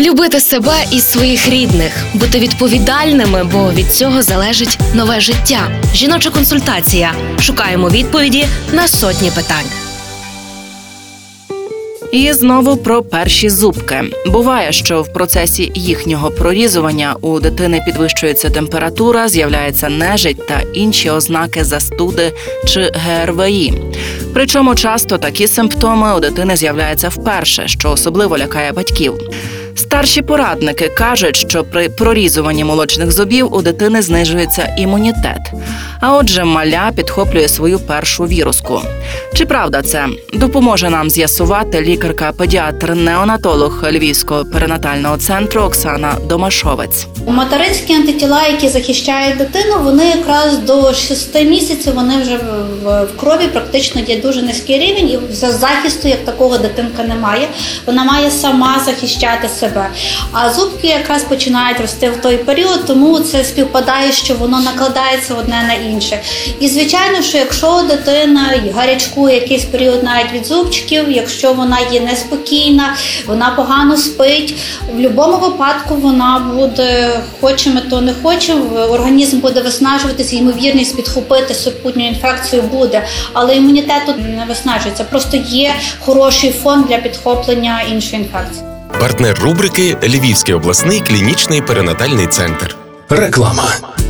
Любити себе і своїх рідних, бути відповідальними, бо від цього залежить нове життя. Жіноча консультація. Шукаємо відповіді на сотні питань. І знову про перші зубки. Буває, що в процесі їхнього прорізування у дитини підвищується температура, з'являється нежить та інші ознаки застуди чи ГРВІ. Причому часто такі симптоми у дитини з'являються вперше, що особливо лякає батьків. Старші порадники кажуть, що при прорізуванні молочних зубів у дитини знижується імунітет. А отже, маля підхоплює свою першу віруску. Чи правда це допоможе нам з'ясувати лікарка-педіатр-неонатолог Львівського перинатального центру Оксана Домашовець. Материнські антитіла, які захищають дитину, вони якраз до 6 місяців вони вже в, крові практично є дуже низький рівень, і за захисту як такого дитинка немає. Вона має сама захищати себе. А зубки якраз починають рости в той період, тому це співпадає, що воно накладається одне на інше. І звичайно, що якщо дитина гарячкує якийсь період навіть від зубчиків, якщо вона є неспокійна, вона погано спить, в будь-якому випадку вона буде, хоче ми то не хочемо, організм буде виснажуватися, ймовірність підхопити супутню інфекцію буде, але імунітет тут не виснажується. Просто є хороший фон для підхоплення іншої інфекції. Партнер рубрики Львівський обласний клінічний перинатальний центр. Реклама.